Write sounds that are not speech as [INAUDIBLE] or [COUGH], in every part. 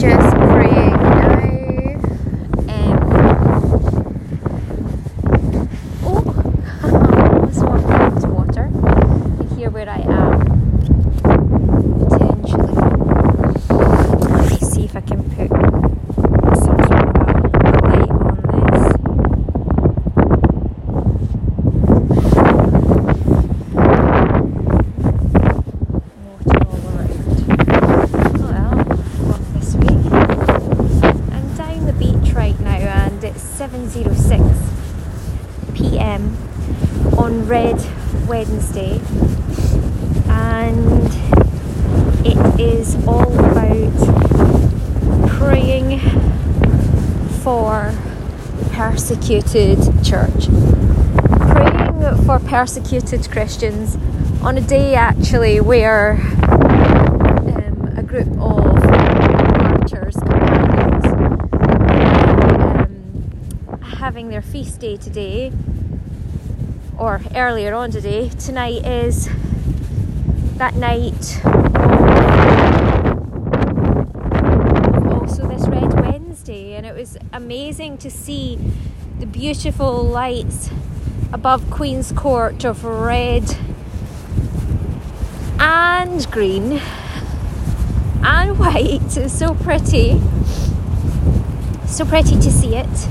just praying now. Um, oh, almost walked into water. And here where I am, potentially. Let me see if I can put some sort of a light on this. Water all around. Oh well, off this week. I'm down the beach right now and it's 7.06 p.m. on Red Wednesday and it is all about praying for persecuted church. Praying for persecuted Christians on a day actually where um, a group of martyrs companions um, having their feast day today or earlier on today tonight is that night also this red wednesday and it was amazing to see the beautiful lights above queen's court of red and green and white. It's so pretty. So pretty to see it.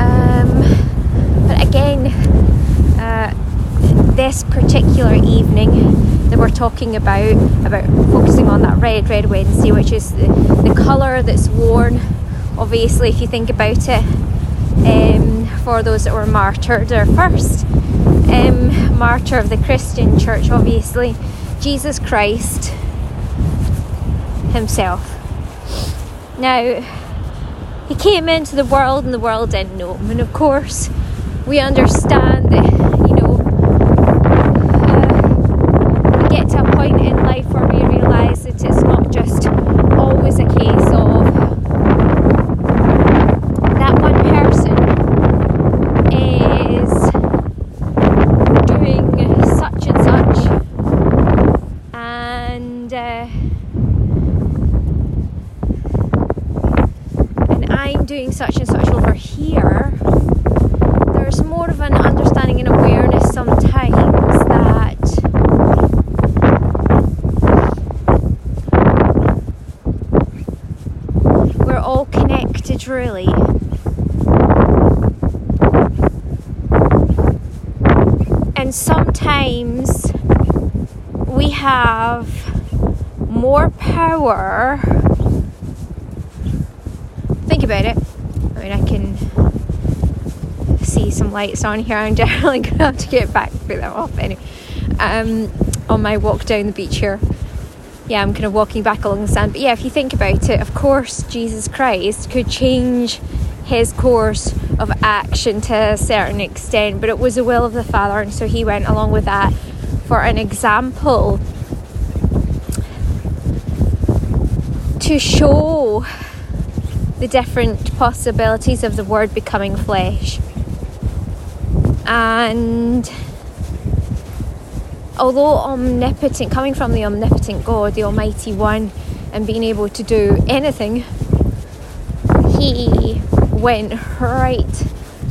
Um, but again, uh, this particular evening that we're talking about, about focusing on that red, red Wednesday, which is the, the colour that's worn, obviously, if you think about it, um, for those that were martyred, or first um, martyr of the Christian church, obviously, Jesus Christ Himself. Now, He came into the world and the world didn't know Him, and of course, we understand that, you know, uh, we get to a point in life where we realise that it's not just always a case of that one person is doing such and such and uh, and I'm doing such and such over here there's more of an understanding and awareness sometimes that we're all connected really and sometimes we have more power. About it. I mean, I can see some lights on here. I'm [LAUGHS] definitely gonna have to get back put them off anyway. Um, on my walk down the beach here. Yeah, I'm kind of walking back along the sand. But yeah, if you think about it, of course, Jesus Christ could change his course of action to a certain extent, but it was the will of the Father, and so he went along with that for an example to show the different possibilities of the Word becoming flesh. And although omnipotent, coming from the omnipotent God, the Almighty One, and being able to do anything, He went right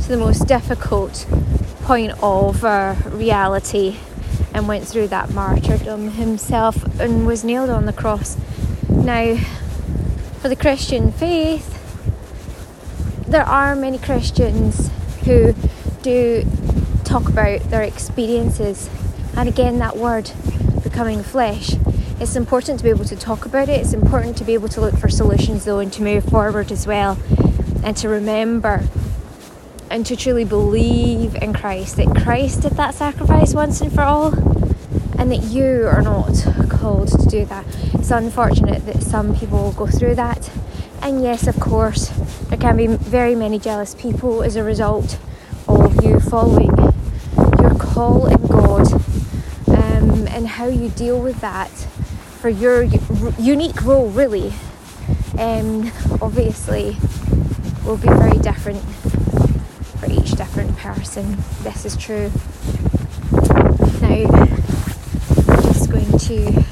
to the most difficult point of uh, reality and went through that martyrdom himself and was nailed on the cross. Now, for the Christian faith, there are many Christians who do talk about their experiences, and again, that word becoming flesh. It's important to be able to talk about it, it's important to be able to look for solutions though and to move forward as well, and to remember and to truly believe in Christ that Christ did that sacrifice once and for all and that you are not called to do that. It's unfortunate that some people go through that. And yes, of course, there can be very many jealous people as a result of you following your call in God um, and how you deal with that for your unique role, really. Um, obviously, will be very different for each different person. This is true. Now, I'm just going to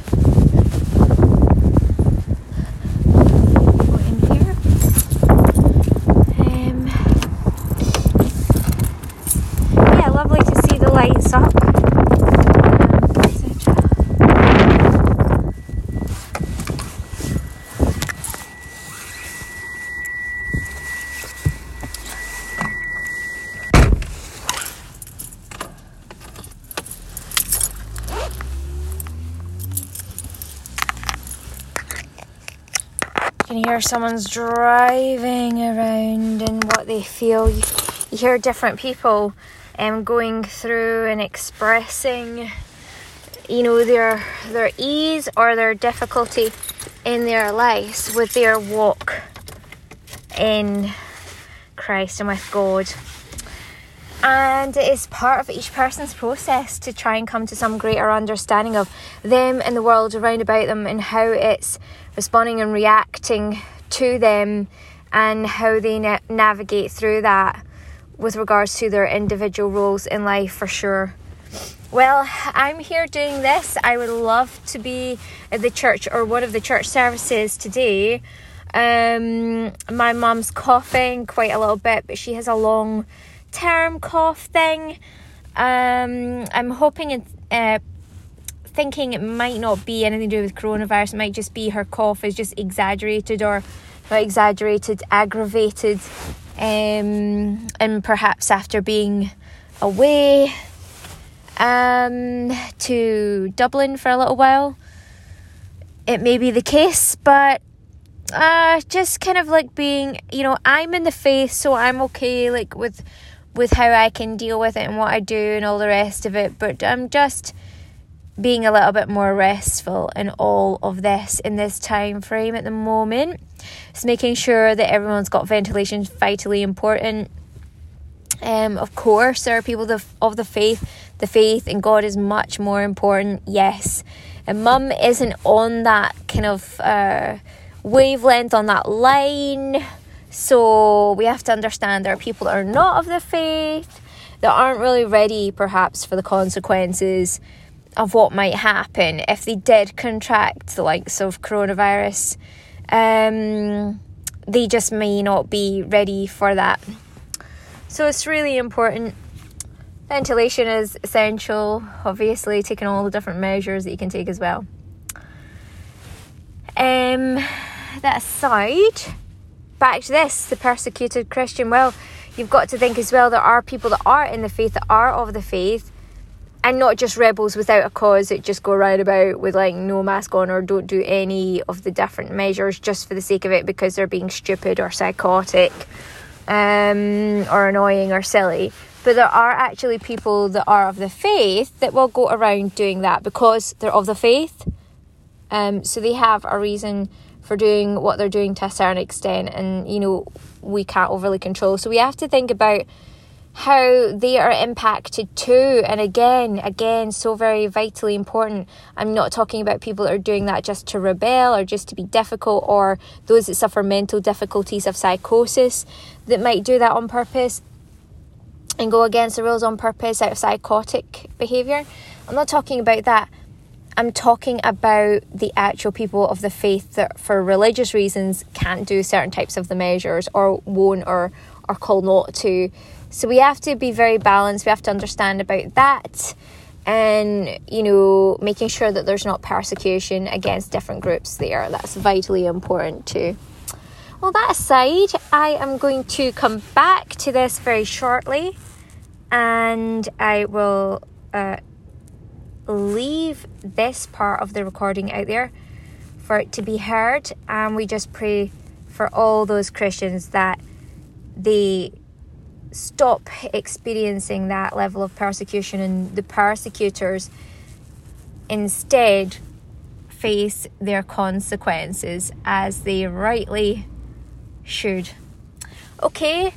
going You can hear someone's driving around and what they feel. You, you hear different people um, going through and expressing, you know, their their ease or their difficulty in their lives with their walk in Christ and with God. And it is part of each person's process to try and come to some greater understanding of them and the world around about them and how it's responding and reacting to them and how they na- navigate through that with regards to their individual roles in life for sure. Well, I'm here doing this. I would love to be at the church or one of the church services today. Um, my mum's coughing quite a little bit, but she has a long term cough thing. Um, I'm hoping and uh, thinking it might not be anything to do with coronavirus. It might just be her cough is just exaggerated or not exaggerated, aggravated, um, and perhaps after being away um, to Dublin for a little while, it may be the case, but uh, just kind of like being, you know, I'm in the faith, so I'm okay, like with with how I can deal with it and what I do and all the rest of it. But I'm just being a little bit more restful in all of this in this time frame at the moment. It's making sure that everyone's got ventilation vitally important. Um, of course, there are people of the faith. The faith in God is much more important. Yes, and Mum isn't on that kind of uh, wavelength on that line. So we have to understand there are people that are not of the faith that aren't really ready, perhaps, for the consequences of what might happen if they did contract the likes of coronavirus. Um, they just may not be ready for that. So it's really important. Ventilation is essential, obviously, taking all the different measures that you can take as well. Um, that aside, back to this the persecuted Christian. Well, you've got to think as well there are people that are in the faith, that are of the faith, and not just rebels without a cause that just go right about with like no mask on or don't do any of the different measures just for the sake of it because they're being stupid or psychotic um, or annoying or silly. But there are actually people that are of the faith that will go around doing that because they're of the faith. Um, so they have a reason for doing what they're doing to a certain extent, and you know, we can't overly control. So we have to think about how they are impacted too. And again, again, so very vitally important. I'm not talking about people that are doing that just to rebel or just to be difficult or those that suffer mental difficulties of psychosis that might do that on purpose and go against the rules on purpose out of psychotic behaviour. I'm not talking about that. I'm talking about the actual people of the faith that, for religious reasons, can't do certain types of the measures or won't or are called not to so we have to be very balanced. We have to understand about that and, you know, making sure that there's not persecution against different groups there. That's vitally important too. Well, that aside, I am going to come back to this very shortly and I will uh, leave this part of the recording out there for it to be heard. And we just pray for all those Christians that they stop experiencing that level of persecution and the persecutors instead face their consequences as they rightly should. Okay,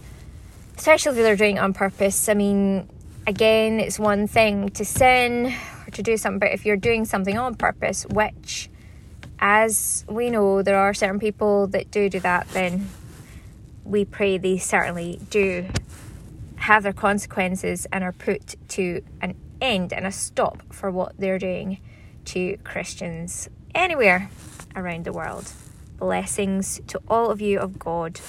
especially if they're doing it on purpose. I mean, again, it's one thing to sin or to do something, but if you're doing something on purpose, which, as we know, there are certain people that do do that, then we pray they certainly do have their consequences and are put to an end and a stop for what they're doing to Christians anywhere around the world. Blessings to all of you of God.